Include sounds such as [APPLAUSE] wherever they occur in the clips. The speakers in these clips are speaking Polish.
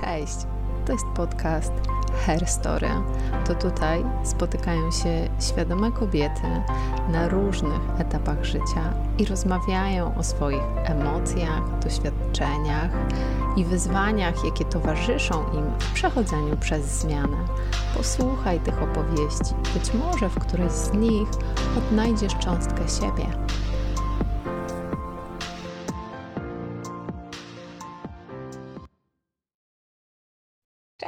Cześć! To jest podcast Hair Story. To tutaj spotykają się świadome kobiety na różnych etapach życia i rozmawiają o swoich emocjach, doświadczeniach i wyzwaniach, jakie towarzyszą im w przechodzeniu przez zmianę. Posłuchaj tych opowieści. Być może w którejś z nich odnajdziesz cząstkę siebie.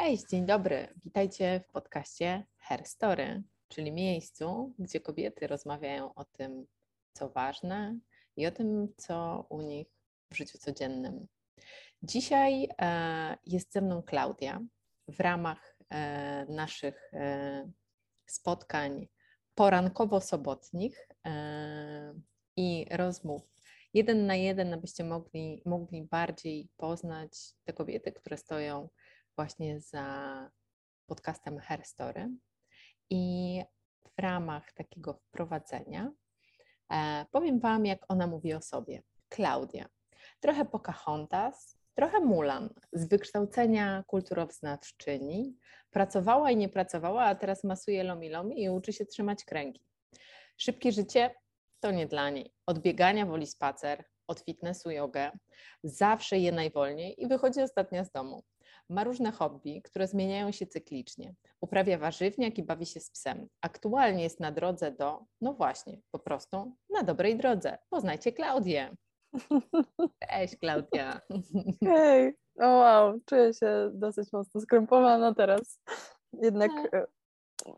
Cześć, dzień dobry. Witajcie w podcaście Hair Story, czyli miejscu, gdzie kobiety rozmawiają o tym, co ważne i o tym, co u nich w życiu codziennym. Dzisiaj e, jest ze mną Klaudia w ramach e, naszych e, spotkań porankowo-sobotnich i rozmów jeden na jeden, abyście mogli, mogli bardziej poznać te kobiety, które stoją właśnie za podcastem Hair Story. I w ramach takiego wprowadzenia e, powiem Wam, jak ona mówi o sobie. Klaudia. Trochę Pocahontas, trochę Mulan, z wykształcenia kulturoznawczyni. Pracowała i nie pracowała, a teraz masuje lomi lomi i uczy się trzymać kręgi. Szybkie życie to nie dla niej. Od biegania woli spacer, od fitnessu jogę. Zawsze je najwolniej i wychodzi ostatnia z domu. Ma różne hobby, które zmieniają się cyklicznie. Uprawia warzywniak i bawi się z psem. Aktualnie jest na drodze do, no właśnie, po prostu na dobrej drodze. Poznajcie Klaudię. [LAUGHS] Cześć Klaudia. Hej, o wow, czuję się dosyć mocno skrępowana teraz. Jednak tak. e,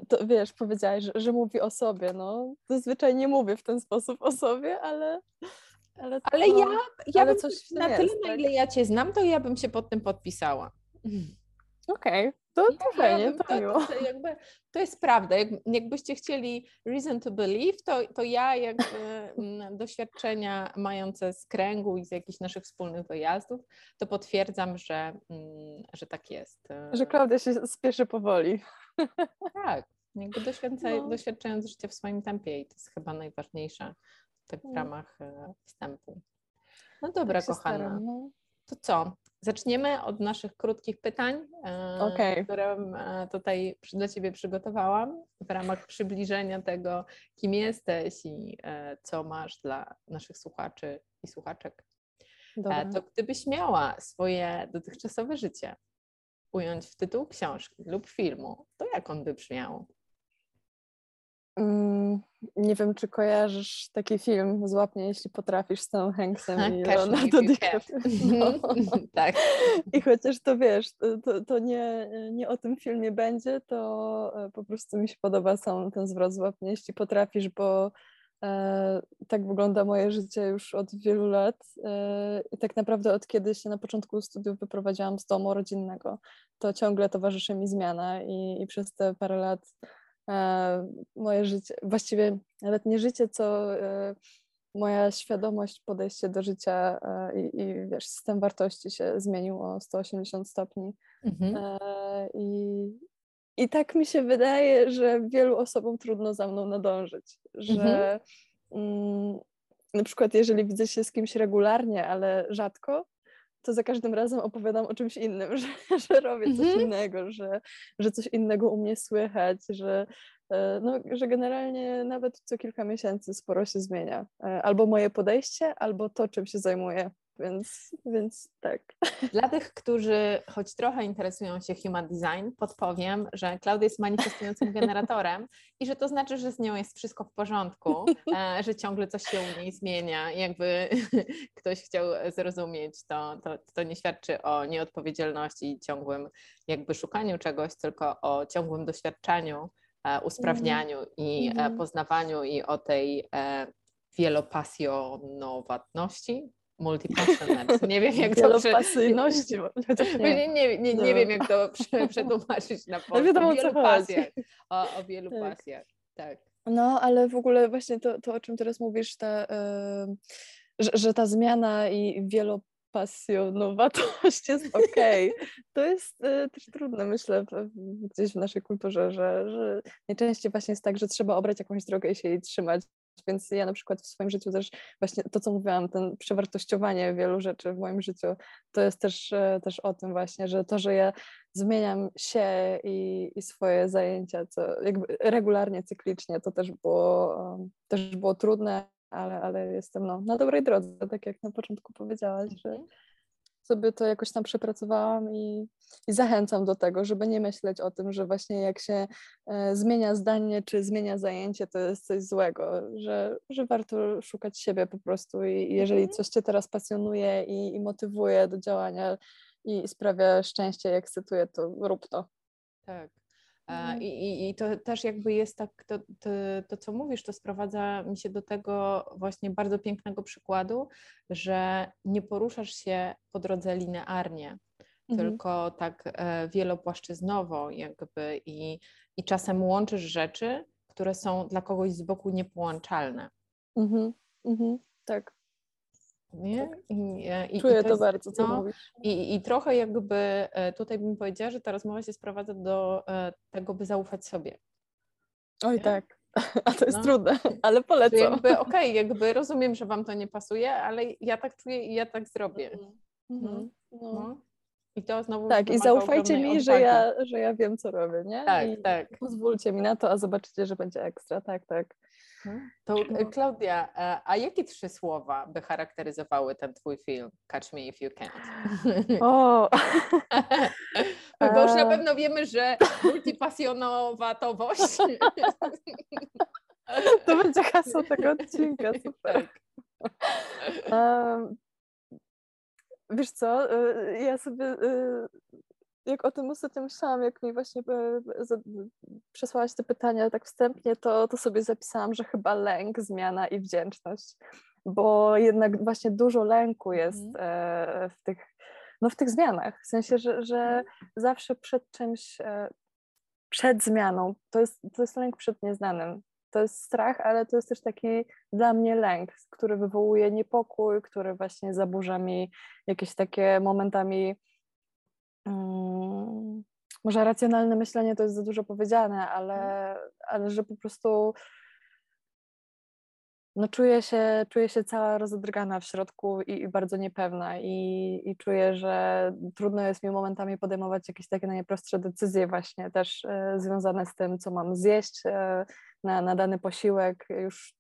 to wiesz, powiedziałaś, że, że, mówi o sobie. No, zazwyczaj nie mówię w ten sposób o sobie, ale. Ale, to, ale ja, ja ale coś na tyle, jest, na tak? ile ja cię znam, to ja bym się pod tym podpisała. Okej, okay. to, to ja fajnie, to, to miło. To, jakby, to jest prawda. Jak, jakbyście chcieli reason to believe, to, to ja jakby mm, doświadczenia mające z kręgu i z jakichś naszych wspólnych wyjazdów, to potwierdzam, że, mm, że tak jest. Że Klaudia się spieszy powoli. Tak, jakby no. doświadczając życie w swoim tempie i to jest chyba najważniejsze tak w no. ramach e, wstępu. No dobra, tak kochana. Staram, no. To co? Zaczniemy od naszych krótkich pytań, e, okay. które e, tutaj dla Ciebie przygotowałam w ramach przybliżenia tego, kim jesteś i e, co masz dla naszych słuchaczy i słuchaczek. Dobra. To gdybyś miała swoje dotychczasowe życie ująć w tytuł książki lub filmu, to jak on by brzmiał? Mm, nie wiem, czy kojarzysz taki film Złap mnie, jeśli potrafisz z Tom Hanksem i Leonardo DiCaprio. [LAUGHS] No. [LAUGHS] tak. I chociaż to wiesz, to, to nie, nie o tym filmie będzie, to e, po prostu mi się podoba sam ten zwrot Złap mnie, jeśli potrafisz, bo e, tak wygląda moje życie już od wielu lat. E, I tak naprawdę od kiedy się na początku studiów wyprowadziłam z domu rodzinnego, to ciągle towarzyszy mi zmiana i, i przez te parę lat moje życie, właściwie nawet nie życie, co e, moja świadomość, podejście do życia e, i, i wiesz, system wartości się zmienił o 180 stopni. Mhm. I, I tak mi się wydaje, że wielu osobom trudno za mną nadążyć, że mhm. mm, na przykład jeżeli widzę się z kimś regularnie, ale rzadko, to za każdym razem opowiadam o czymś innym, [LAUGHS] że, że robię coś mm -hmm. innego, że, że coś innego u mnie słychać, że, e, no, że generalnie nawet co kilka miesięcy sporo się zmienia. E, albo moje podejście, albo to, czym się zajmuję więc, więc tak. [LAUGHS] Dla tych, którzy choć trochę interesują się human design, podpowiem, że Klaudia jest manifestującym generatorem i że to znaczy, że z nią jest wszystko w porządku, [LAUGHS] e, że ciągle coś się u niej zmienia. Jakby [LAUGHS] ktoś chciał zrozumieć, to, to, to nie świadczy o nieodpowiedzialności i ciągłym jakby szukaniu czegoś, tylko o ciągłym doświadczaniu, e, usprawnianiu i mm. poznawaniu i o tej wielopasjonowatności, multipassionate. Nie wiem, jak to... Wielopasyjności. [LAUGHS] Nie, nie, nie, nie wiem, jak to przetłumaczyć na [LAUGHS] polsku. Wiadomo, o wielu pasjach. O, o wielu tak. pasjach, tak. No, ale w ogóle właśnie to, to o czym teraz mówisz, ta, yy, że, że, ta zmiana i wielopasjonowatość jest [LAUGHS] okej. Okay. To jest y, też trudne, myślę, w, gdzieś w naszej kulturze, że, że najczęściej właśnie jest tak, że trzeba obrać jakąś drogę i się jej trzymać, więc ja na przykład w swoim życiu też właśnie to, co mówiłam, ten przewartościowanie wielu rzeczy w moim życiu, to jest też, e, też o tym właśnie, że to, że ja zmieniam się i, i swoje zajęcia, co jakby regularnie, cyklicznie, to też było, też było trudne, ale, ale jestem no, na dobrej drodze, tak jak na początku powiedziałaś, że mhm sobie to jakoś tam przepracowałam i, i, zachęcam do tego, żeby nie myśleć o tym, że właśnie jak się e, zmienia zdanie czy zmienia zajęcie, to jest coś złego, że, że warto szukać siebie po prostu i, i jeżeli mhm. coś cię teraz pasjonuje i, i motywuje do działania i sprawia szczęście i ekscytuje, to rób to. Tak. Mhm. I, i, to też jakby jest tak, to, to, to, co mówisz, to sprowadza mi się do tego właśnie bardzo pięknego przykładu, że nie poruszasz się po drodze linearnie, mhm. tylko tak e, wielopłaszczyznowo jakby i, i czasem łączysz rzeczy, które są dla kogoś z boku niepołączalne. Mhm. Mhm. Tak. Nie? Tak. I, e, i, Czuję i to, to jest, bardzo, co no, mówisz. I, I trochę jakby e, tutaj bym powiedziała, że ta rozmowa się sprowadza do e, tego, by zaufać sobie. Oj nie? tak, [LAUGHS] a to jest no. trudne, ale polecam. Jakby, okej, okay, jakby rozumiem, że Wam to nie pasuje, ale ja tak czuję i ja tak zrobię. Mm -hmm. no. no. I to znowu. Tak, i zaufajcie mi, że ja, że ja wiem, co robię, nie? Tak, I tak. Pozwólcie mi na to, a zobaczycie, że będzie ekstra. Tak, tak. Mhm. To e, Klaudia, e, a jakie trzy słowa by charakteryzowały ten twój film Catch Me If You Can't? O! [LAUGHS] [LAUGHS] Bo już na e. pewno wiemy, że multipasjonowatowość. [LAUGHS] To będzie hasło tego odcinka, super. Um, wiesz co, ja sobie jak o tym ostatnio myślałam, jak mi właśnie e, przesłałaś te pytania tak wstępnie, to, to sobie zapisałam, że chyba lęk, zmiana i wdzięczność, bo jednak właśnie dużo lęku jest mm. w tych no w tych zmianach, w sensie, że, że mhm. zawsze przed czymś, e, przed zmianą, to jest, to jest lęk przed nieznanym, to jest strach, ale to jest też taki dla mnie lęk, który wywołuje niepokój, który właśnie zaburza mi jakieś takie momentami Mm, może racjonalne myślenie to jest za dużo powiedziane, ale, mhm. ale że po prostu no czuję się, czuję się cała rozedrgana w środku i, i, bardzo niepewna i, i czuję, że trudno jest mi momentami podejmować jakieś takie najprostsze decyzje właśnie też e, związane z tym, co mam zjeść e, na, na dany posiłek. Już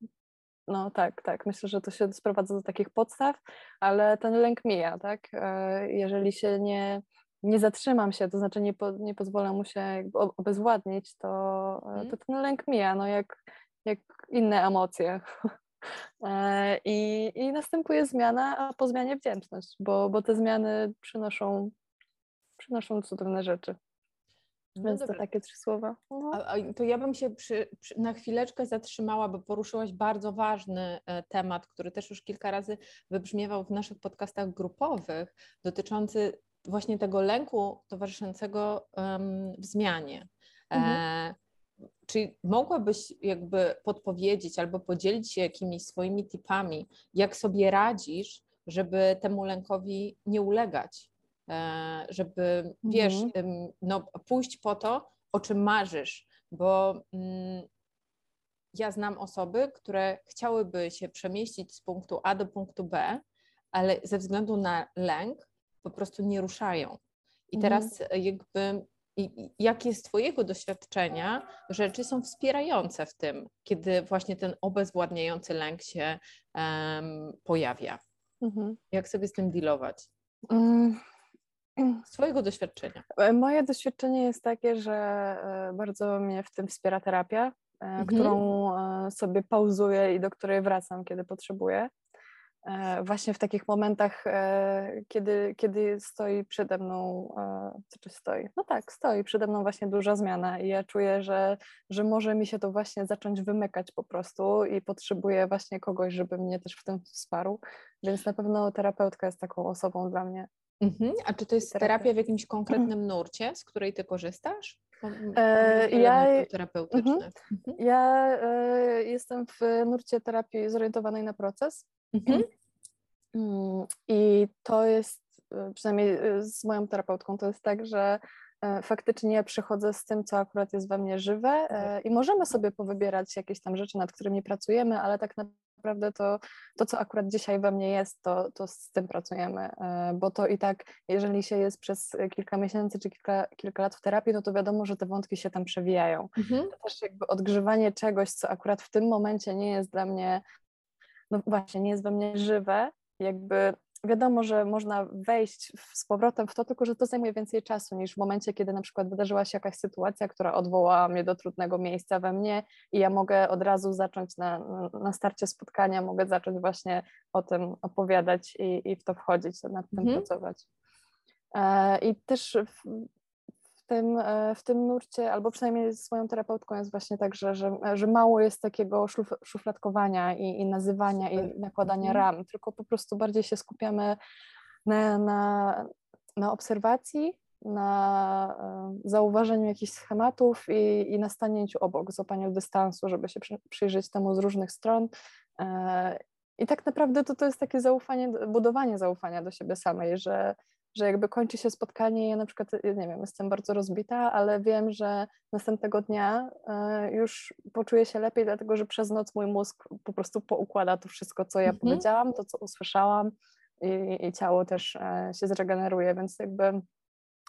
no tak, tak. Myślę, że to się sprowadza do takich podstaw, ale ten lęk mija, tak? E, jeżeli się nie, nie zatrzymam się, to znaczy nie, po, nie pozwolę mu się jakby obezwładnić, to, hmm. to ten lęk mija, no jak, jak inne emocje. [LAUGHS] E, I, I następuje zmiana, a po zmianie wdzięczność, bo, bo te zmiany przynoszą, przynoszą cudowne rzeczy. No Więc dobra. to takie trzy słowa. No. A, a, to ja bym się przy, przy, na chwileczkę zatrzymała, bo poruszyłaś bardzo ważny e, temat, który też już kilka razy wybrzmiewał w naszych podcastach grupowych, dotyczący właśnie tego lęku towarzyszącego um, w zmianie. Mhm. E, czy mogłabyś jakby podpowiedzieć albo podzielić się jakimiś swoimi tipami, jak sobie radzisz, żeby temu lękowi nie ulegać? E, żeby, mhm. wiesz, no, pójść po to, o czym marzysz, bo mm, ja znam osoby, które chciałyby się przemieścić z punktu A do punktu B, ale ze względu na lęk po prostu nie ruszają. I mhm. teraz e, jakby jakie z Twojego doświadczenia rzeczy są wspierające w tym, kiedy właśnie ten obezwładniający lęk się um, pojawia? Mhm. Jak sobie z tym dealować? Mm. Z Twojego doświadczenia. E, moje doświadczenie jest takie, że e, bardzo mnie w tym wspiera terapia, mhm. którą sobie pauzuję i do której wracam, kiedy potrzebuję. E, właśnie w takich momentach, e, kiedy, kiedy stoi przede mną, e, co czy stoi? No tak, stoi przede mną właśnie duża zmiana i ja czuję, że, że może mi się to właśnie zacząć wymykać po prostu i potrzebuję właśnie kogoś, żeby mnie też w tym wsparł, więc na pewno terapeutka jest taką osobą dla mnie. Mhm. A czy to jest terapia, w jakimś konkretnym nurcie, z której ty korzystasz? Ja, terapeutycznych. Mhm. mhm. ja jestem w nurcie terapii zorientowanej na proces. Mhm. Mm, I to jest przynajmniej z moją terapeutką to jest tak, że faktycznie przychodzę z tym, co akurat jest we mnie żywe tak. i możemy sobie powybierać jakieś tam rzeczy, nad którymi pracujemy, ale tak naprawdę to, to co akurat dzisiaj we mnie jest, to, to z tym pracujemy, bo to i tak, jeżeli się jest przez kilka miesięcy czy kilka, kilka lat w terapii, no to wiadomo, że te wątki się tam przewijają. Mhm. To też jakby odgrzewanie czegoś, co akurat w tym momencie nie jest dla mnie no właśnie, nie jest we mnie żywe, jakby wiadomo, że można wejść z powrotem w to, tylko że to zajmuje więcej czasu niż w momencie, kiedy na przykład wydarzyła się jakaś sytuacja, która odwołała mnie do trudnego miejsca we mnie i ja mogę od razu zacząć na, na starcie spotkania, mogę zacząć właśnie o tym opowiadać i, i w to wchodzić, nad tym mhm. pracować. E, I też tym, e, w tym nurcie, albo przynajmniej z moją terapeutką jest właśnie tak, że, że, że mało jest takiego szuf, szufladkowania i, i nazywania i nakładania mhm. ram, tylko po prostu bardziej się skupiamy na, na, na obserwacji, na e, zauważeniu jakichś schematów i, i na stanięciu obok, złapaniu dystansu, żeby się przyjrzeć temu z różnych stron. E, I tak naprawdę to, to jest takie zaufanie, budowanie zaufania do siebie samej, że że jakby kończy się spotkanie i ja na przykład, nie wiem, jestem bardzo rozbita, ale wiem, że następnego dnia y, już poczuję się lepiej, dlatego że przez noc mój mózg po prostu poukłada to wszystko, co ja mhm. powiedziałam, to, co usłyszałam i, i ciało też e, się zregeneruje, więc jakby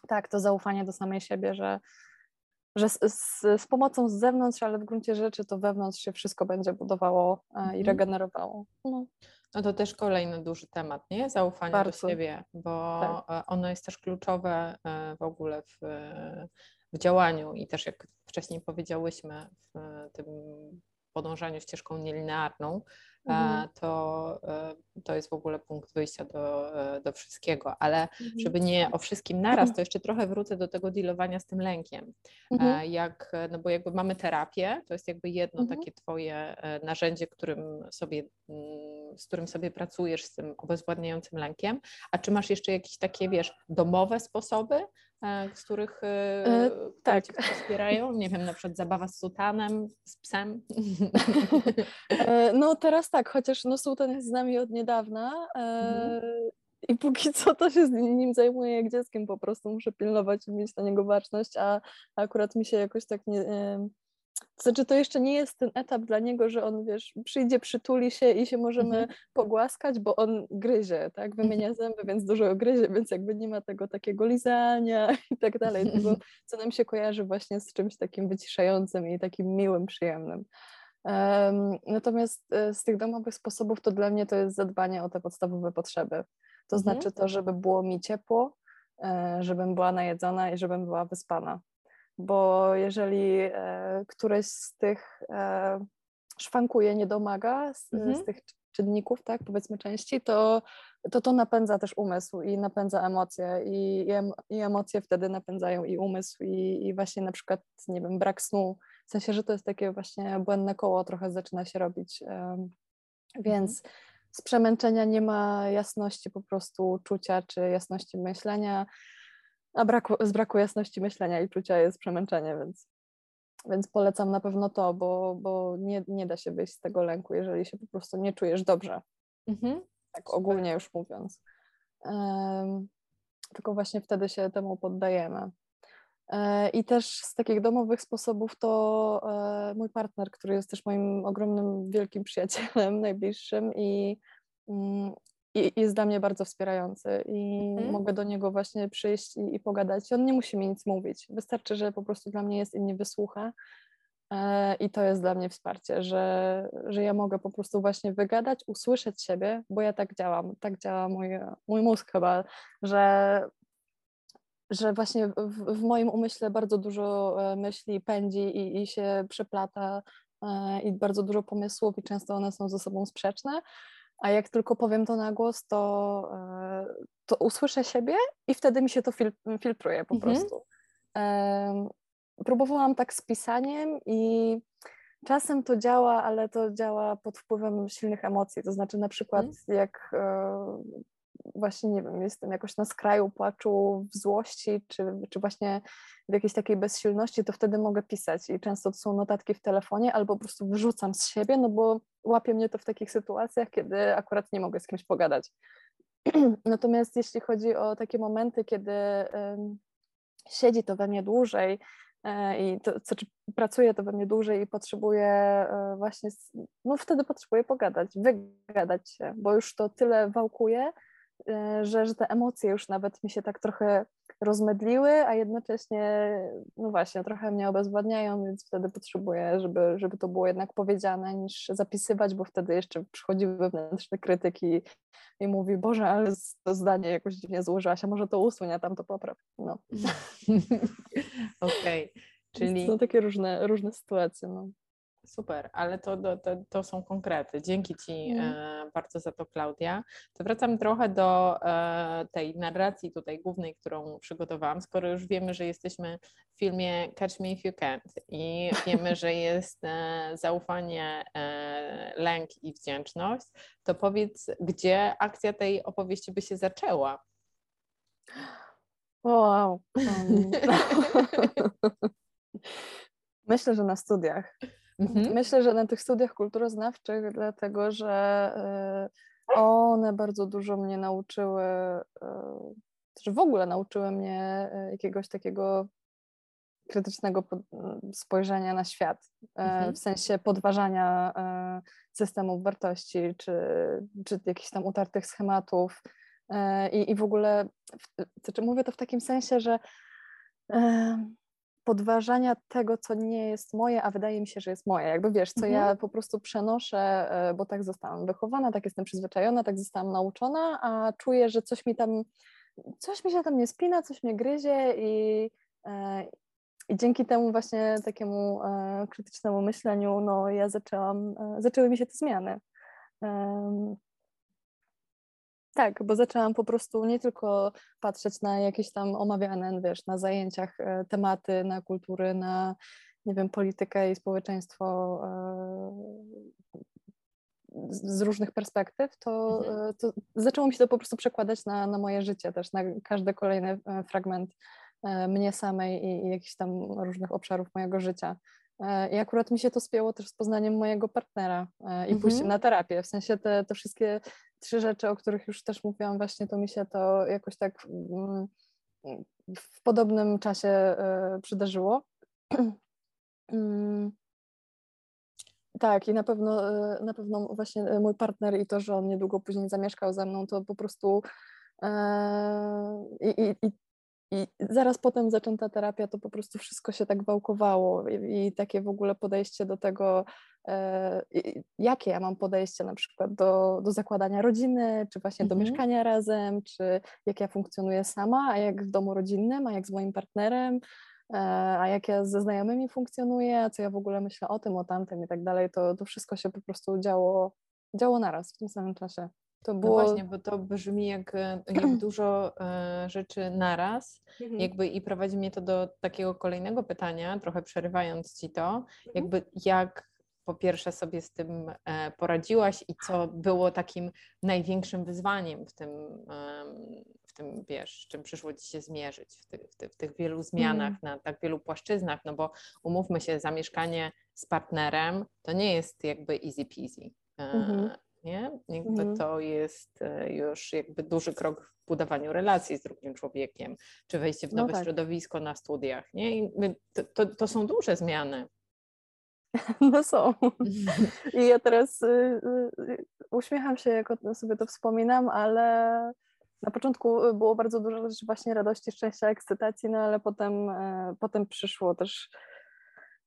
tak, to zaufanie do samej siebie, że, że z, z, z, pomocą z zewnątrz, ale w gruncie rzeczy to wewnątrz się wszystko będzie budowało e, i mhm. regenerowało. No. No to też kolejny duży temat, nie? Zaufanie Bardzo. do siebie, bo tak. ono jest też kluczowe e, w ogóle w, w działaniu i też jak wcześniej powiedziałyśmy w tym podążaniu ścieżką nielinearną, e, mhm. to, e, to jest w ogóle punkt wyjścia do, e, do wszystkiego. Ale mhm. żeby nie o wszystkim naraz, to jeszcze trochę wrócę do tego dealowania z tym lękiem. Mhm. Jak, no bo jakby mamy terapię, to jest jakby jedno mhm. takie twoje narzędzie, którym sobie, mm, z którym sobie pracujesz, z tym obezwładniającym lękiem. A czy masz jeszcze jakieś takie, wiesz, domowe sposoby, z których e, e tak. wspierają? Nie wiem, na przykład zabawa z sutanem, z psem? [LAUGHS] E, no teraz tak, chociaż no, sutan jest z nami od niedawna mhm. i póki co to się z nim zajmuję jak dzieckiem po prostu, muszę pilnować i mieć na niego baczność, a akurat mi się jakoś tak nie to znaczy, to jeszcze nie jest ten etap dla niego, że on, wiesz, przyjdzie, przytuli się i się możemy mhm. pogłaskać, bo on gryzie, tak, wymienia mhm. zęby, więc dużo gryzie, więc jakby nie ma tego takiego lizania i tak dalej, [LAUGHS] tego, co nam się kojarzy właśnie z czymś takim wyciszającym i takim miłym, przyjemnym. Um, natomiast e, z tych domowych sposobów to dla mnie to jest zadbanie o te podstawowe potrzeby. To mhm. znaczy to, żeby było mi ciepło, e, żebym była najedzona i żebym była wyspana bo jeżeli e, któreś z tych e, szwankuje, nie domaga z, mhm. z, tych czynników, tak, powiedzmy części, to, to to napędza też umysł i napędza emocje i, i, emocje wtedy napędzają i umysł i, i właśnie na przykład, nie wiem, brak snu, w sensie, że to jest takie właśnie błędne koło trochę zaczyna się robić, um, więc mhm. z przemęczenia nie ma jasności po prostu czucia czy jasności myślenia, a braku, z braku jasności myślenia i czucia jest przemęczenie, więc, więc polecam na pewno to, bo, bo nie, nie da się wyjść z tego lęku, jeżeli się po prostu nie czujesz dobrze. Mhm. Tak ogólnie już mówiąc. Um, tylko właśnie wtedy się temu poddajemy. E, I też z takich domowych sposobów to e, mój partner, który jest też moim ogromnym, wielkim przyjacielem, [LAUGHS] najbliższym i mm, i jest dla mnie bardzo wspierający i mhm. mogę do niego właśnie przyjść i, i, pogadać. On nie musi mi nic mówić. Wystarczy, że po prostu dla mnie jest i mnie wysłucha. E, I to jest dla mnie wsparcie, że, że ja mogę po prostu właśnie wygadać, usłyszeć siebie, bo ja tak działam, tak działa mój, mój mózg chyba, że, że właśnie w, w moim umyśle bardzo dużo e, myśli pędzi i, i się przeplata e, i bardzo dużo pomysłów i często one są ze sobą sprzeczne a jak tylko powiem to na głos, to, e, to usłyszę siebie i wtedy mi się to fil filtruje po mhm. prostu. próbowałam tak z pisaniem i czasem to działa, ale to działa pod wpływem silnych emocji. To znaczy na przykład mhm. jak e, właśnie, nie wiem, jestem jakoś na skraju płaczu w złości, czy, czy właśnie w jakiejś takiej bezsilności, to wtedy mogę pisać i często to są notatki w telefonie albo po prostu wyrzucam z siebie, no bo łapie mnie to w takich sytuacjach, kiedy akurat nie mogę z kimś pogadać. [CLEARS THROAT] Natomiast jeśli chodzi o takie momenty, kiedy siedzi to we mnie dłużej e, i to, co, czy pracuje to we mnie dłużej i potrzebuję e, właśnie, no wtedy potrzebuję pogadać, wygadać się, bo już to tyle wałkuje, e, że, że te emocje już nawet mi się tak trochę rozmydliły, a jednocześnie, no właśnie, trochę mnie obezwładniają, więc wtedy potrzebuję, żeby, żeby to było jednak powiedziane, niż zapisywać, bo wtedy jeszcze przychodzi wewnętrzny krytyk i, i mówi, Boże, ale to zdanie jakoś dziwnie złożyłaś, a może to usuń, a tam to popraw. No. [LAUGHS] Okej, okay. czyli... Są takie różne, różne sytuacje, no. Super, ale to, to, to są konkrety. Dzięki Ci mm. bardzo za to, Klaudia. To wracam trochę do e, tej narracji tutaj głównej, którą przygotowałam. Skoro już wiemy, że jesteśmy w filmie Catch Me If You Can't i [LAUGHS] wiemy, że jest e, zaufanie, lęk i wdzięczność, to powiedz, gdzie akcja tej opowieści by się zaczęła? Wow. [LAUGHS] Um. [LAUGHS] Myślę, że na studiach. Mhm. Myślę, że na tych studiach kulturoznawczych, dlatego że y, one bardzo dużo mnie nauczyły, y, że w ogóle nauczyły mnie y, jakiegoś takiego krytycznego spojrzenia na świat, mhm. w sensie podważania systemów wartości, czy, czy jakichś tam utartych schematów. I, i w ogóle, znaczy mówię to w takim sensie, że podważania tego, co nie jest moje, a wydaje mi się, że jest moje. Jakby wiesz, co mhm. ja po prostu przenoszę, e, bo tak zostałam wychowana, tak jestem przyzwyczajona, tak zostałam nauczona, a czuję, że coś mi tam, coś mi się tam nie spina, coś mnie gryzie i, e, i dzięki temu właśnie takiemu e, krytycznemu myśleniu, no ja zaczęłam, zaczęły mi się te zmiany. Tak, bo zaczęłam po prostu nie tylko patrzeć na jakieś tam omawiane, wiesz, na zajęciach e, tematy, na kultury, na, nie wiem, politykę i społeczeństwo e, z różnych perspektyw, to, mhm. E, to zaczęło mi się to po prostu przekładać na, na moje życie też, na każdy kolejny fragment mnie samej i, i jakichś tam różnych obszarów mojego życia. I akurat mi się to spięło też z poznaniem mojego partnera i mhm. pójściem na terapię. W sensie te, te wszystkie trzy rzeczy, o których już też mówiłam, właśnie to mi się to jakoś tak mm, w podobnym czasie e, przydarzyło. [CLEARS THROAT] Mm. Tak, i na pewno, e, na pewno właśnie mój partner i to, że on niedługo później zamieszkał ze mną, to po prostu e, i, i, i i zaraz potem zaczęta terapia, to po prostu wszystko się tak wałkowało i, i takie w ogóle podejście do tego, e, jakie ja mam podejście na przykład do, do zakładania rodziny, czy właśnie do mieszkania razem, czy jak ja funkcjonuję sama, a jak w domu rodzinnym, a jak z moim partnerem, e, a jak ja ze znajomymi funkcjonuję, a co ja w ogóle myślę o tym, o tamtym i tak dalej, to, to wszystko się po prostu działo, działo naraz w tym samym czasie. To no było... No właśnie, bo to brzmi jak, e, jak [CLEARS THROAT] dużo e, rzeczy naraz, mhm. jakby i prowadzi mnie to do takiego kolejnego pytania, trochę przerywając Ci to, mhm. jakby jak po pierwsze sobie z tym e, poradziłaś i co było takim największym wyzwaniem w tym, w tym wiesz, czym przyszło Ci się zmierzyć, w, ty, w, ty, w tych wielu zmianach, mhm. na tak wielu płaszczyznach, no bo umówmy się, zamieszkanie z partnerem to nie jest jakby easy peasy. Mhm nie? Jakby mhm. to jest e, już jakby duży krok w budowaniu relacji z drugim człowiekiem, czy wejście w no nowe no tak. środowisko na studiach, nie? I to, to, to są duże zmiany. [LAUGHS] No są. [LAUGHS] I ja teraz y, y, uśmiecham się, jak sobie to wspominam, ale na początku było bardzo dużo właśnie radości, szczęścia, ekscytacji, no ale potem, e, potem przyszło też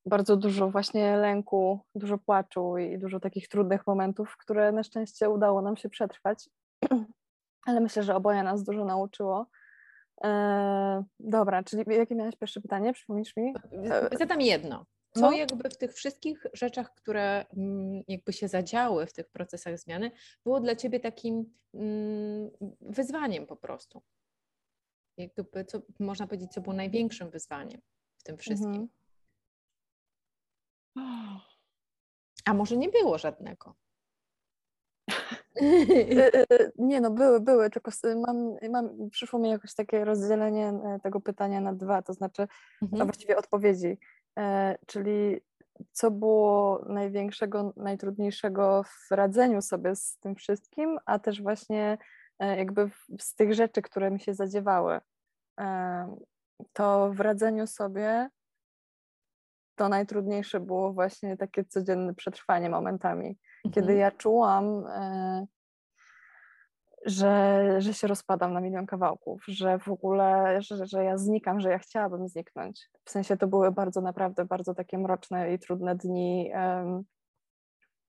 bardzo dużo właśnie lęku, dużo płaczu i dużo takich trudnych momentów, które na szczęście udało nam się przetrwać. [CLEARS THROAT] Ale myślę, że oboje nas dużo nauczyło. Eee, dobra, czyli jakie miałeś pierwsze pytanie? Przypomnisz mi? E, zadam jedno. Co no. jakby w tych wszystkich rzeczach, które mm, jakby się zadziały w tych procesach zmiany, było dla Ciebie takim mm, wyzwaniem po prostu? Jakby, co, można powiedzieć, co było największym wyzwaniem w tym wszystkim? Mhm. A może nie było żadnego? Y, y, y, nie no, były, były, tylko mam, mam, przyszło mi jakoś takie rozdzielenie e, tego pytania na dwa, to znaczy mhm. a właściwie odpowiedzi, e, czyli co było największego, najtrudniejszego w radzeniu sobie z tym wszystkim, a też właśnie jakby z tych rzeczy, które mi się zadziewały, to w radzeniu sobie to najtrudniejsze było właśnie takie codzienne przetrwanie momentami, mhm. kiedy ja czułam, e, że, że się rozpadam na milion kawałków, że w ogóle, że, że ja znikam, że ja chciałabym zniknąć. W sensie to były bardzo naprawdę, bardzo takie mroczne i trudne dni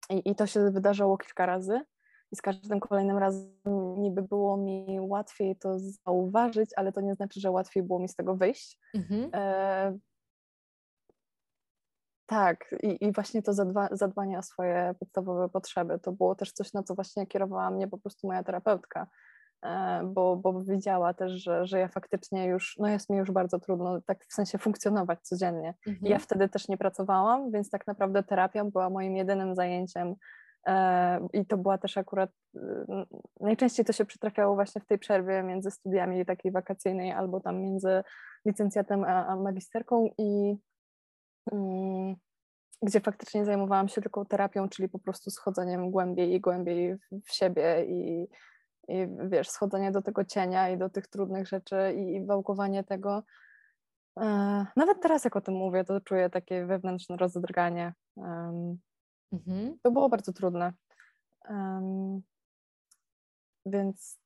i, i to się wydarzało kilka razy i z każdym kolejnym razem niby było mi łatwiej to zauważyć, ale to nie znaczy, że łatwiej było mi z tego wyjść. Mhm. Tak, i, i właśnie to zadba, zadbanie o swoje podstawowe potrzeby, to było też coś, na co właśnie kierowała mnie po prostu moja terapeutka, e, bo, bo widziała też, że, że ja faktycznie już, no jest mi już bardzo trudno tak w sensie funkcjonować codziennie. Mhm. Ja wtedy też nie pracowałam, więc tak naprawdę terapia była moim jedynym zajęciem e, i to była też akurat, najczęściej to się przytrafiało właśnie w tej przerwie między studiami takiej wakacyjnej albo tam między licencjatem a, a magisterką i gdzie faktycznie zajmowałam się tylko terapią, czyli po prostu schodzeniem głębiej i głębiej w siebie i, i wiesz, schodzenie do tego cienia i do tych trudnych rzeczy i, i wałkowanie tego. E, nawet teraz, jak o tym mówię, to czuję takie wewnętrzne rozdrganie. Mhm. To było bardzo trudne. Więc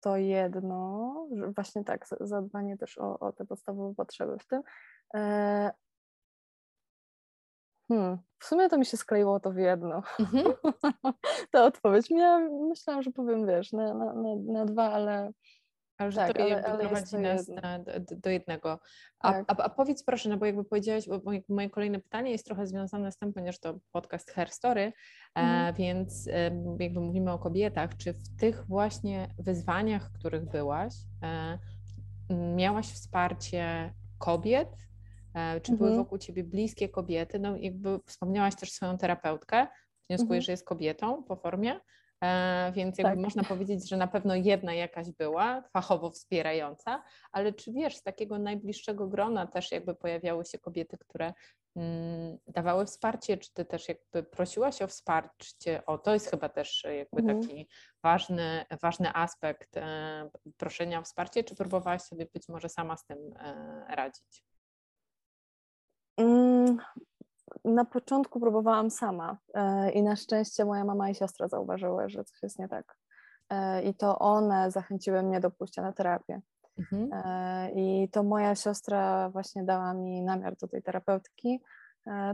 to jedno, właśnie tak, zadbanie też o, o te podstawowe potrzeby w tym. Hmm, w sumie to mi się skleiło to w jedno. Mhm. [LAUGHS] Ta odpowiedź. Miałam, myślałam, że powiem, wiesz, na, na, na, na dwa, ale ale że tak, to jakby ale, prowadzi nas do, do, jednego. A, tak. a, a, powiedz proszę, no bo jakby powiedziałaś, bo moje kolejne pytanie jest trochę związane z tym, ponieważ to podcast Hair Story, e, mhm. więc jakby mówimy o kobietach, czy w tych właśnie wyzwaniach, których byłaś, e, miałaś wsparcie kobiet, E, czy były mhm. wokół ciebie bliskie kobiety? No jakby wspomniałaś też swoją terapeutkę, wnioskuję, mhm. że jest kobietą po formie, e, więc jakby tak. można powiedzieć, że na pewno jedna jakaś była fachowo wspierająca, ale czy wiesz, z takiego najbliższego grona też jakby pojawiały się kobiety, które mm, dawały wsparcie, czy ty też jakby prosiłaś o wsparcie? O, to jest chyba też jakby mhm. taki ważny, ważny aspekt e, proszenia o wsparcie, czy próbowałaś sobie być może sama z tym e, radzić? Mm, na początku próbowałam sama e, i na szczęście moja mama i siostra zauważyły, że coś jest nie tak. E, I to one zachęciły mnie do pójścia na terapię. Mhm. E, I to moja siostra właśnie dała mi namiar do tej terapeutki.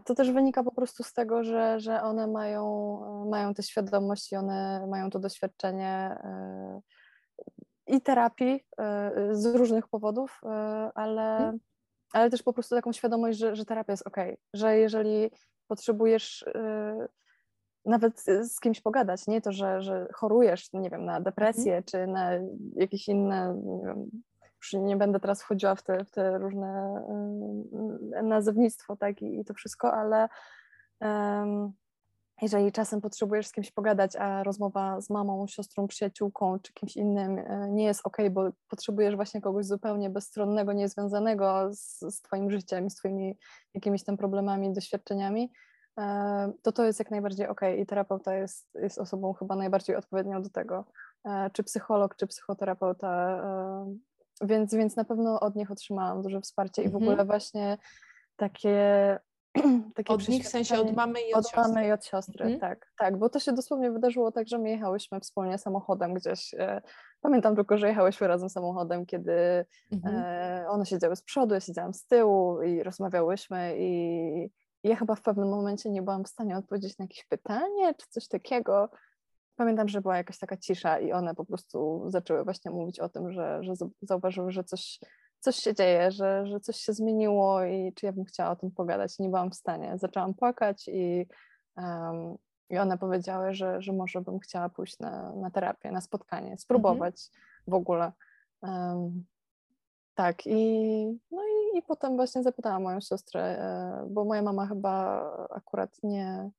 To też wynika po prostu z tego, że, że one mają, mają tę świadomość i one mają to doświadczenie i terapii z różnych powodów, ale mhm ale też po prostu taką świadomość, że, że terapia jest ok, że jeżeli potrzebujesz yy, nawet z kimś pogadać, nie to, że, że chorujesz, nie wiem, na depresję mm. czy na jakieś inne, nie wiem, już nie będę teraz wchodziła w te, w te różne yy, nazewnictwo, tak, i, i to wszystko, ale jeżeli czasem potrzebujesz z kimś pogadać, a rozmowa z mamą, siostrą, przyjaciółką czy kimś innym e, nie jest ok, bo potrzebujesz właśnie kogoś zupełnie bezstronnego, niezwiązanego z, z Twoim życiem, z Twoimi jakimiś tam problemami, doświadczeniami, e, to to jest jak najbardziej ok i terapeuta jest, jest osobą chyba najbardziej odpowiednią do tego, e, czy psycholog, czy psychoterapeuta, więc, więc na pewno od nich otrzymałam duże wsparcie i w ogóle mhm. właśnie takie [CLEARS THROAT] takie od nich w sensie od mamy i od, od siostry. mamy i od siostry, mhm. tak, tak, bo to się dosłownie wydarzyło tak, że my jechałyśmy wspólnie samochodem gdzieś, e, pamiętam tylko, że jechałyśmy razem samochodem, kiedy mhm. e, one siedziały z przodu, ja siedziałam z tyłu i rozmawiałyśmy i, i ja chyba w pewnym momencie nie byłam w stanie odpowiedzieć na jakieś pytanie czy coś takiego. Pamiętam, że była jakaś taka cisza i one po prostu zaczęły właśnie mówić o tym, że, że zauważyły, że coś coś się dzieje, że, że coś się zmieniło i czy ja bym chciała o tym pogadać. Nie byłam w stanie. Zaczęłam płakać i, um, i one powiedziały, że, że może bym chciała pójść na, na terapię, na spotkanie, spróbować mhm. w ogóle. Um, tak, i, no i, i potem właśnie zapytałam moją siostrę, e, bo moja mama chyba akurat nie,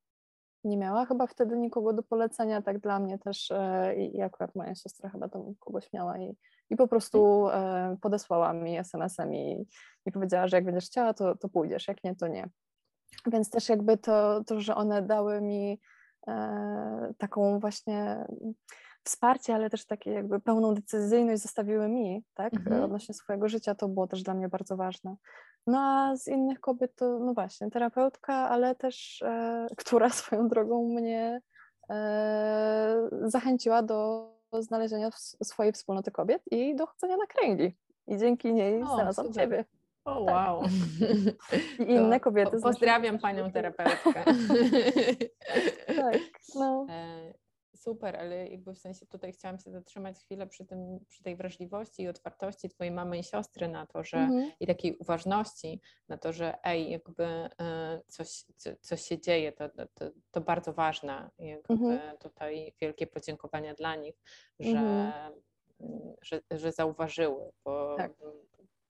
nie miała chyba wtedy nikogo do polecenia, tak dla mnie też e, i, i akurat moja siostra chyba tam kogoś miała i, i po prostu e, podesłała mi SMS-em i, i powiedziała, że jak będziesz chciała, to, to pójdziesz, jak nie, to nie. Więc też jakby to, to że one dały mi e, taką właśnie wsparcie, ale też takie jakby pełną decyzyjność zostawiły mi, tak, mhm. odnośnie swojego życia, to było też dla mnie bardzo ważne. No a z innych kobiet to, no właśnie, terapeutka, ale też, e, [LAUGHS] która swoją drogą mnie e, zachęciła do znalezienia swojej wspólnoty kobiet i do chodzenia na kręgi. I dzięki niej o, znalazłam super. Ciebie. O, tak. wow. [LAUGHS] I inne kobiety. Pozdrawiam panią terapeutkę. [LAUGHS] tak, no. Super, ale jakby w sensie tutaj chciałam się zatrzymać chwilę przy, tym, przy tej wrażliwości i otwartości twojej mamy i siostry na to, że mhm. i takiej uważności na to, że ej, jakby e, coś, coś się dzieje, to, to, to bardzo ważne. Jakby mhm. tutaj wielkie podziękowania dla nich, że, mhm. że, że zauważyły, bo tak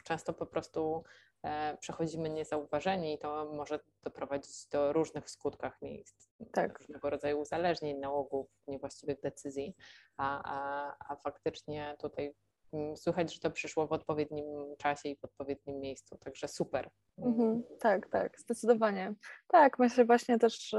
często po prostu e, przechodzimy niezauważeni i to może doprowadzić do różnych w skutkach miejsc, tak. różnego rodzaju uzależnień, nałogów, niewłaściwych decyzji, a, a, a faktycznie tutaj mm, słychać, że to przyszło w odpowiednim czasie i w odpowiednim miejscu, także super. Mhm, tak, tak, zdecydowanie. Tak, myślę właśnie też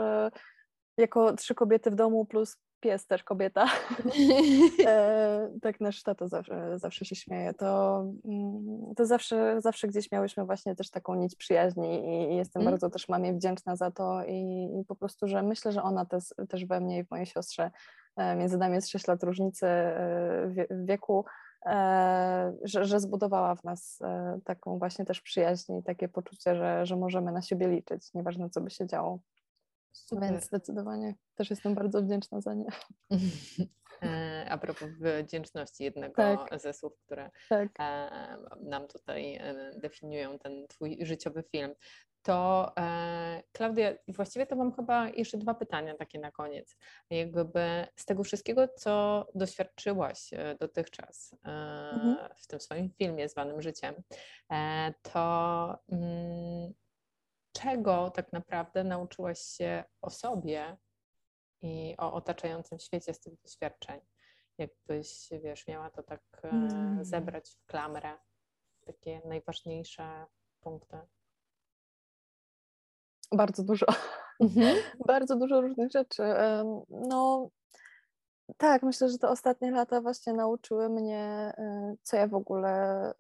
jako trzy kobiety w domu plus pies też kobieta. [LAUGHS] e, tak nasz tato zawsze, zawsze się śmieje. To, mm, to zawsze, zawsze gdzieś miałyśmy właśnie też taką nić przyjaźni i jestem mm. bardzo też mamie wdzięczna za to i, i, po prostu, że myślę, że ona też, też we mnie i w mojej siostrze, e, między nami jest 6 lat różnicy e, w wieku, że, że zbudowała w nas taką właśnie też przyjaźń i takie poczucie, że, że możemy na siebie liczyć, nieważne co by się działo. Super. Więc zdecydowanie też jestem bardzo wdzięczna za nie. [LAUGHS] E, a propos wdzięczności, jednego tak. ze słów, które tak. E, nam tutaj e, definiują ten Twój życiowy film, to Klaudia, właściwie to mam chyba jeszcze dwa pytania takie na koniec. Jakby z tego wszystkiego, co doświadczyłaś dotychczas mhm. w tym swoim filmie zwanym Życiem, to mm, czego tak naprawdę nauczyłaś się o sobie i o otaczającym świecie z tych doświadczeń? Jakbyś, wiesz, miała to tak e, mm. zebrać w klamrę, takie najważniejsze punkty. Bardzo dużo. Mhm. [LAUGHS] Bardzo dużo różnych rzeczy. No, tak, myślę, że te ostatnie lata właśnie nauczyły mnie, y, co ja w ogóle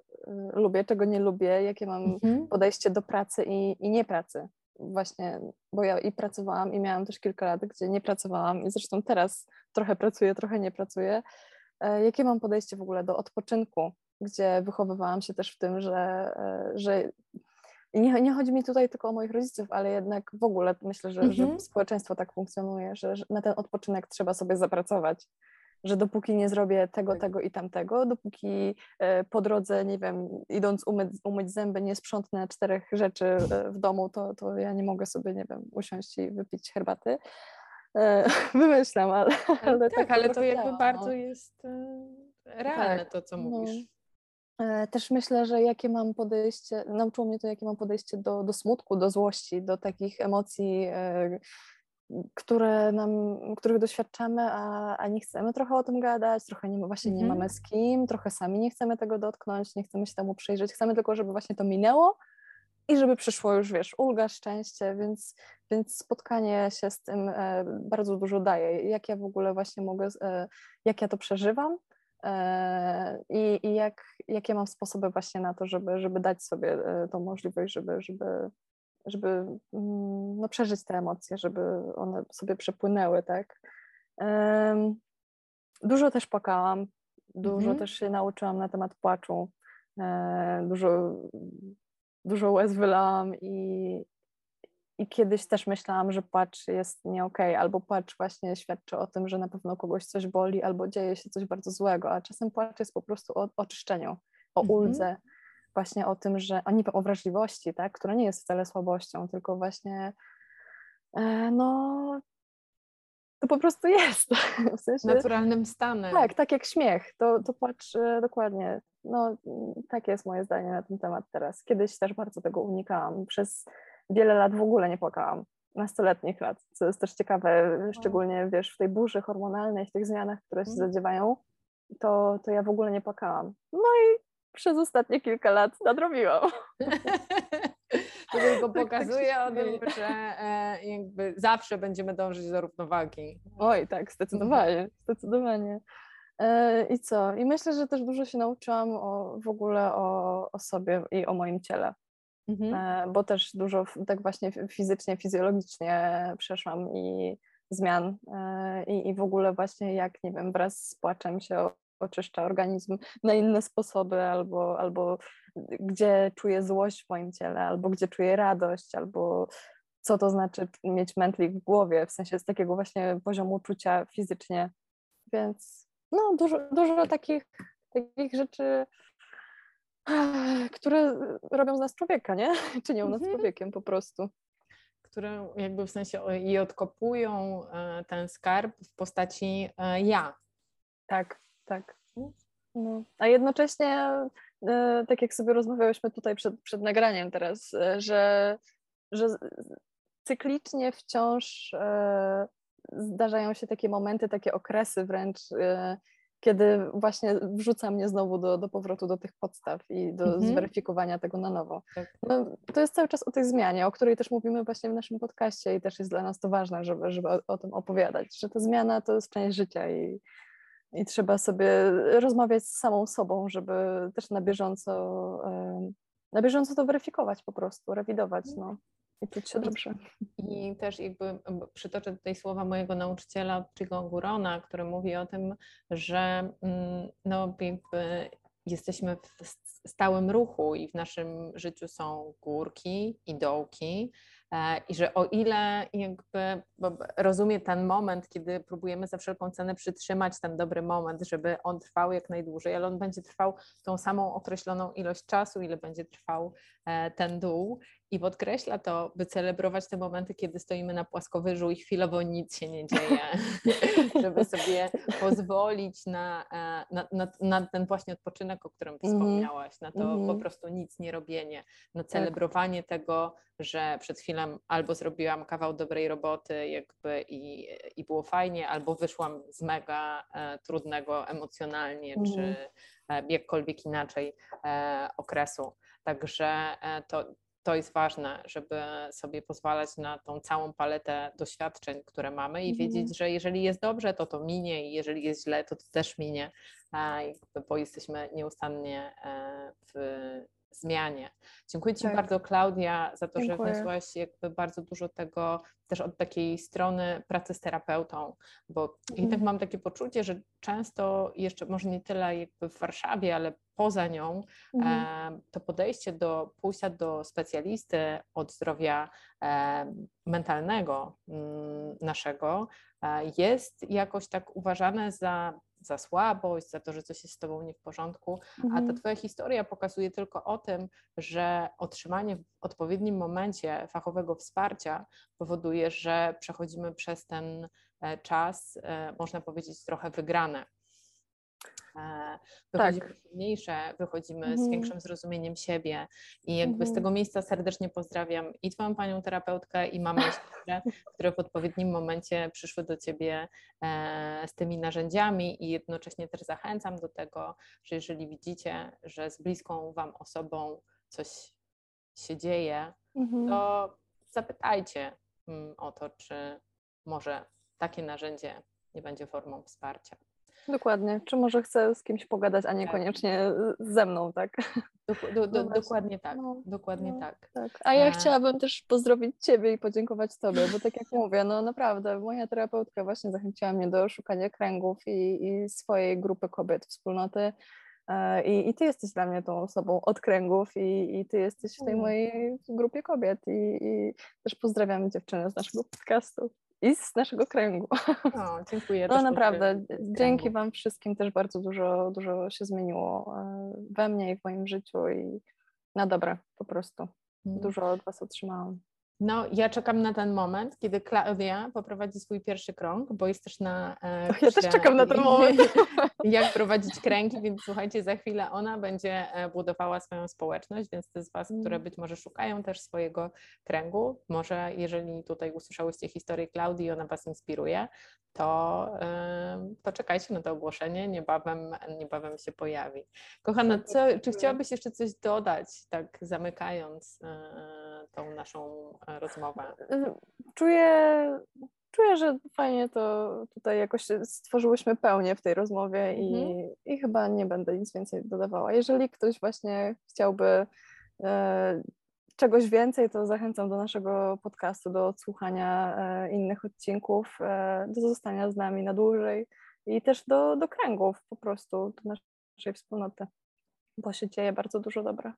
lubię, czego nie lubię, jakie mam mhm. podejście do pracy i, i nie pracy. Właśnie, bo ja i pracowałam, i miałam też kilka lat, gdzie nie pracowałam, i zresztą teraz trochę pracuję, trochę nie pracuję. E, jakie mam podejście w ogóle do odpoczynku, gdzie wychowywałam się też w tym, że, e, że i nie, nie, chodzi mi tutaj tylko o moich rodziców, ale jednak w ogóle myślę, że, mm -hmm. że mhm. społeczeństwo tak funkcjonuje, że, że, na ten odpoczynek trzeba sobie zapracować. Że dopóki nie zrobię tego, tak. tego i tamtego, dopóki e, po drodze, nie wiem, idąc umyć, umyć zęby, nie sprzątnę czterech rzeczy e, w domu, to, to ja nie mogę sobie, nie wiem, usiąść i wypić herbaty. E, [LAUGHS] wymyślam, ale. ale tak, tak ale to jakby bardzo jest realne tak, to, co no. mówisz. No. Też myślę, że jakie mam podejście, nauczyło mnie to, jakie mam podejście do, do smutku, do złości, do takich emocji, które nam, których doświadczamy, a, a nie chcemy trochę o tym gadać, trochę nie, właśnie nie mhm. mamy z kim, trochę sami nie chcemy tego dotknąć, nie chcemy się temu przyjrzeć, chcemy tylko, żeby właśnie to minęło i żeby przyszło już, wiesz, ulga, szczęście, więc, więc spotkanie się z tym e, bardzo dużo daje. Jak ja w ogóle właśnie mogę, jak ja to przeżywam, i, i jak, jakie mam sposoby właśnie na to, żeby, żeby dać sobie e, tą możliwość, żeby, żeby, żeby mm, no, przeżyć te emocje, żeby one sobie przepłynęły, tak. Dużo też płakałam, dużo mhm. też się nauczyłam na temat płaczu, e, dużo, dużo łez wylałam i, i kiedyś też myślałam, że płacz jest nie okej, okay, albo płacz właśnie świadczy o tym, że na pewno kogoś coś boli, albo dzieje się coś bardzo złego, a czasem płacz jest po prostu o oczyszczeniu, o mhm. uldze, właśnie o tym, że oni o wrażliwości, tak, która nie jest wcale słabością, tylko właśnie e, no to po prostu jest. [LAUGHS] W sensie, Naturalnym stanem. Tak, tak jak śmiech. To, to płacz e, dokładnie. No, takie jest moje zdanie na ten temat teraz. Kiedyś też bardzo tego unikałam. Przez wiele lat w ogóle nie płakałam, nastoletnich lat, co jest też ciekawe, szczególnie wiesz, w tej burzy hormonalnej, w tych zmianach, które się mhm. zadziewają, to, to ja w ogóle nie płakałam. No i przez ostatnie kilka lat nadrobiłam. [LAUGHS] To tylko tak, tak pokazuje o tym, że jakby zawsze będziemy dążyć do równowagi. Oj, tak, zdecydowanie, zdecydowanie. I co? I myślę, że też dużo się nauczyłam o, w ogóle o, o sobie i o moim ciele. Mhm. Bo też dużo tak właśnie fizycznie, fizjologicznie przeszłam i zmian i, i w ogóle właśnie jak, nie wiem, wraz z płaczem się oczyszcza organizm na inne sposoby, albo, albo gdzie czuję złość w moim ciele, albo gdzie czuję radość, albo co to znaczy mieć mętlik w głowie, w sensie z takiego właśnie poziomu czucia fizycznie. Więc no, dużo, dużo takich, takich rzeczy, które robią z nas człowieka, nie? [LAUGHS] Czynią nas mhm. człowiekiem po prostu. Które jakby w sensie i odkopują e, ten skarb w postaci e, ja. Tak, tak. No. A jednocześnie, e, tak jak sobie rozmawiałyśmy tutaj przed, przed nagraniem teraz, że, że cyklicznie wciąż zdarzają się takie momenty, takie okresy wręcz, e, kiedy właśnie wrzuca mnie znowu do, do powrotu do tych podstaw i do mhm. zweryfikowania tego na nowo. Tak. No, to jest cały czas o tej zmianie, o której też mówimy właśnie w naszym podcaście i też jest dla nas to ważne, żeby, żeby o, o tym opowiadać, że ta zmiana to jest część życia i, i trzeba sobie rozmawiać z samą sobą, żeby też na bieżąco, na bieżąco to weryfikować po prostu, rewidować. No. I czuć się dobrze. I też jakby przytoczę tutaj słowa mojego nauczyciela Chigo Gurona, który mówi o tym, że mm, no jakby jesteśmy w stałym ruchu i w naszym życiu są górki i dołki, I że o ile jakby rozumie ten moment, kiedy próbujemy za wszelką cenę przytrzymać ten dobry moment, żeby on trwał jak najdłużej, ale on będzie trwał tą samą określoną ilość czasu, ile będzie trwał e, ten dół. I podkreśla to, by celebrować te momenty, kiedy stoimy na płaskowyżu i chwilowo nic się nie dzieje, [LAUGHS] żeby sobie pozwolić na, e, na, na, na, ten właśnie odpoczynek, o którym mhm. wspomniałaś, na to po prostu nic nie robienie, na tak. celebrowanie tak. tego, że przed chwilą albo zrobiłam kawał dobrej roboty jakby i, i było fajnie, albo wyszłam z mega e, trudnego emocjonalnie, mm. czy e, jakkolwiek inaczej e, okresu. Także e, to, to jest ważne, żeby sobie pozwalać na tą całą paletę doświadczeń, które mamy i mm. wiedzieć, że jeżeli jest dobrze, to to minie i jeżeli jest źle, to to też minie, bo jesteśmy nieustannie e, w zmianie. Dziękuję Ci tak. bardzo, Klaudia, za to, Dziękuję. że wniosłaś jakby bardzo dużo tego też od takiej strony pracy z terapeutą, bo mhm. jednak mam takie poczucie, że często jeszcze może nie tyle jakby w Warszawie, ale poza nią mhm. to podejście do pójścia do specjalisty od zdrowia mentalnego mm, naszego e, jest jakoś tak uważane za za słabość, za to, że coś jest z tobą nie w porządku, mhm. a ta mhm. twoja historia pokazuje tylko o tym, że otrzymanie w odpowiednim momencie fachowego wsparcia powoduje, że przechodzimy przez ten e, czas, e, można powiedzieć, trochę wygrane. E, wychodzimy tak. silniejsze, wychodzimy mhm. z większym zrozumieniem siebie i jakby mhm. z tego miejsca serdecznie pozdrawiam i Twoją panią terapeutkę i mamę siostrzę, [LAUGHS] które w odpowiednim momencie przyszły do Ciebie e, z tymi narzędziami i jednocześnie też zachęcam do tego, że jeżeli widzicie, że z bliską Wam osobą coś się dzieje, mhm. to zapytajcie mm, o to, czy może takie narzędzie nie będzie formą wsparcia. Dokładnie. Czy może chcę z kimś pogadać, a niekoniecznie tak. ze mną, tak? Do, do, do, no dokładnie tak. No, dokładnie no, tak. tak. A ja e... chciałabym też pozdrowić Ciebie i podziękować Tobie, bo tak jak [LAUGHS] mówię, no naprawdę, moja terapeutka właśnie zachęciła mnie do szukania kręgów i, i swojej grupy kobiet, wspólnoty. E, I, I, ty jesteś dla mnie tą osobą od kręgów i, i ty jesteś w tej mojej grupie kobiet i, i też pozdrawiam dziewczyny z naszego podcastu i z naszego kręgu. O, dziękuję. No naprawdę, dzięki Wam wszystkim też bardzo dużo, dużo się zmieniło e, we mnie i w moim życiu i na dobre po prostu. Mm. Dużo od Was otrzymałam. No, ja czekam na ten moment, kiedy Klaudia poprowadzi swój pierwszy krąg, bo jest też na. E, [LAUGHS] ja też czekam na ten moment. [LAUGHS] jak prowadzić kręgi, więc słuchajcie, za chwilę ona będzie e, budowała swoją społeczność, więc te z Was, mm. które być może szukają też swojego kręgu, może jeżeli tutaj usłyszałyście historię Klaudii ona Was inspiruje, to, to czekajcie na to ogłoszenie, niebawem, niebawem się pojawi. Kochana, co, czy chciałabyś jeszcze coś dodać, tak zamykając? E, tą naszą rozmowę? Czuję, czuję, że fajnie to tutaj jakoś stworzyłyśmy pełnię w tej rozmowie mhm. i, i chyba nie będę nic więcej dodawała. Jeżeli ktoś właśnie chciałby e, czegoś więcej, to zachęcam do naszego podcastu, do odsłuchania e, innych odcinków, e, do zostania z nami na dłużej i też do, do kręgów po prostu, do naszej wspólnoty, bo się dzieje bardzo dużo dobra.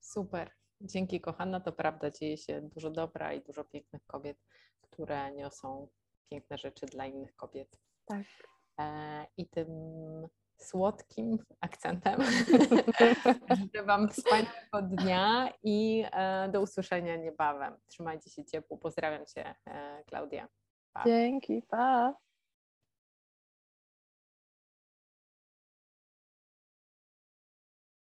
Super. Dzięki kochana, to prawda, dzieje się dużo dobra i dużo pięknych kobiet, które niosą piękne rzeczy dla innych kobiet. Tak. E, I tym słodkim akcentem [LAUGHS] życzę Wam wspaniałego dnia i e, do usłyszenia niebawem. Trzymajcie się ciepło. Pozdrawiam Cię, e, Klaudia. Pa. Dzięki, pa.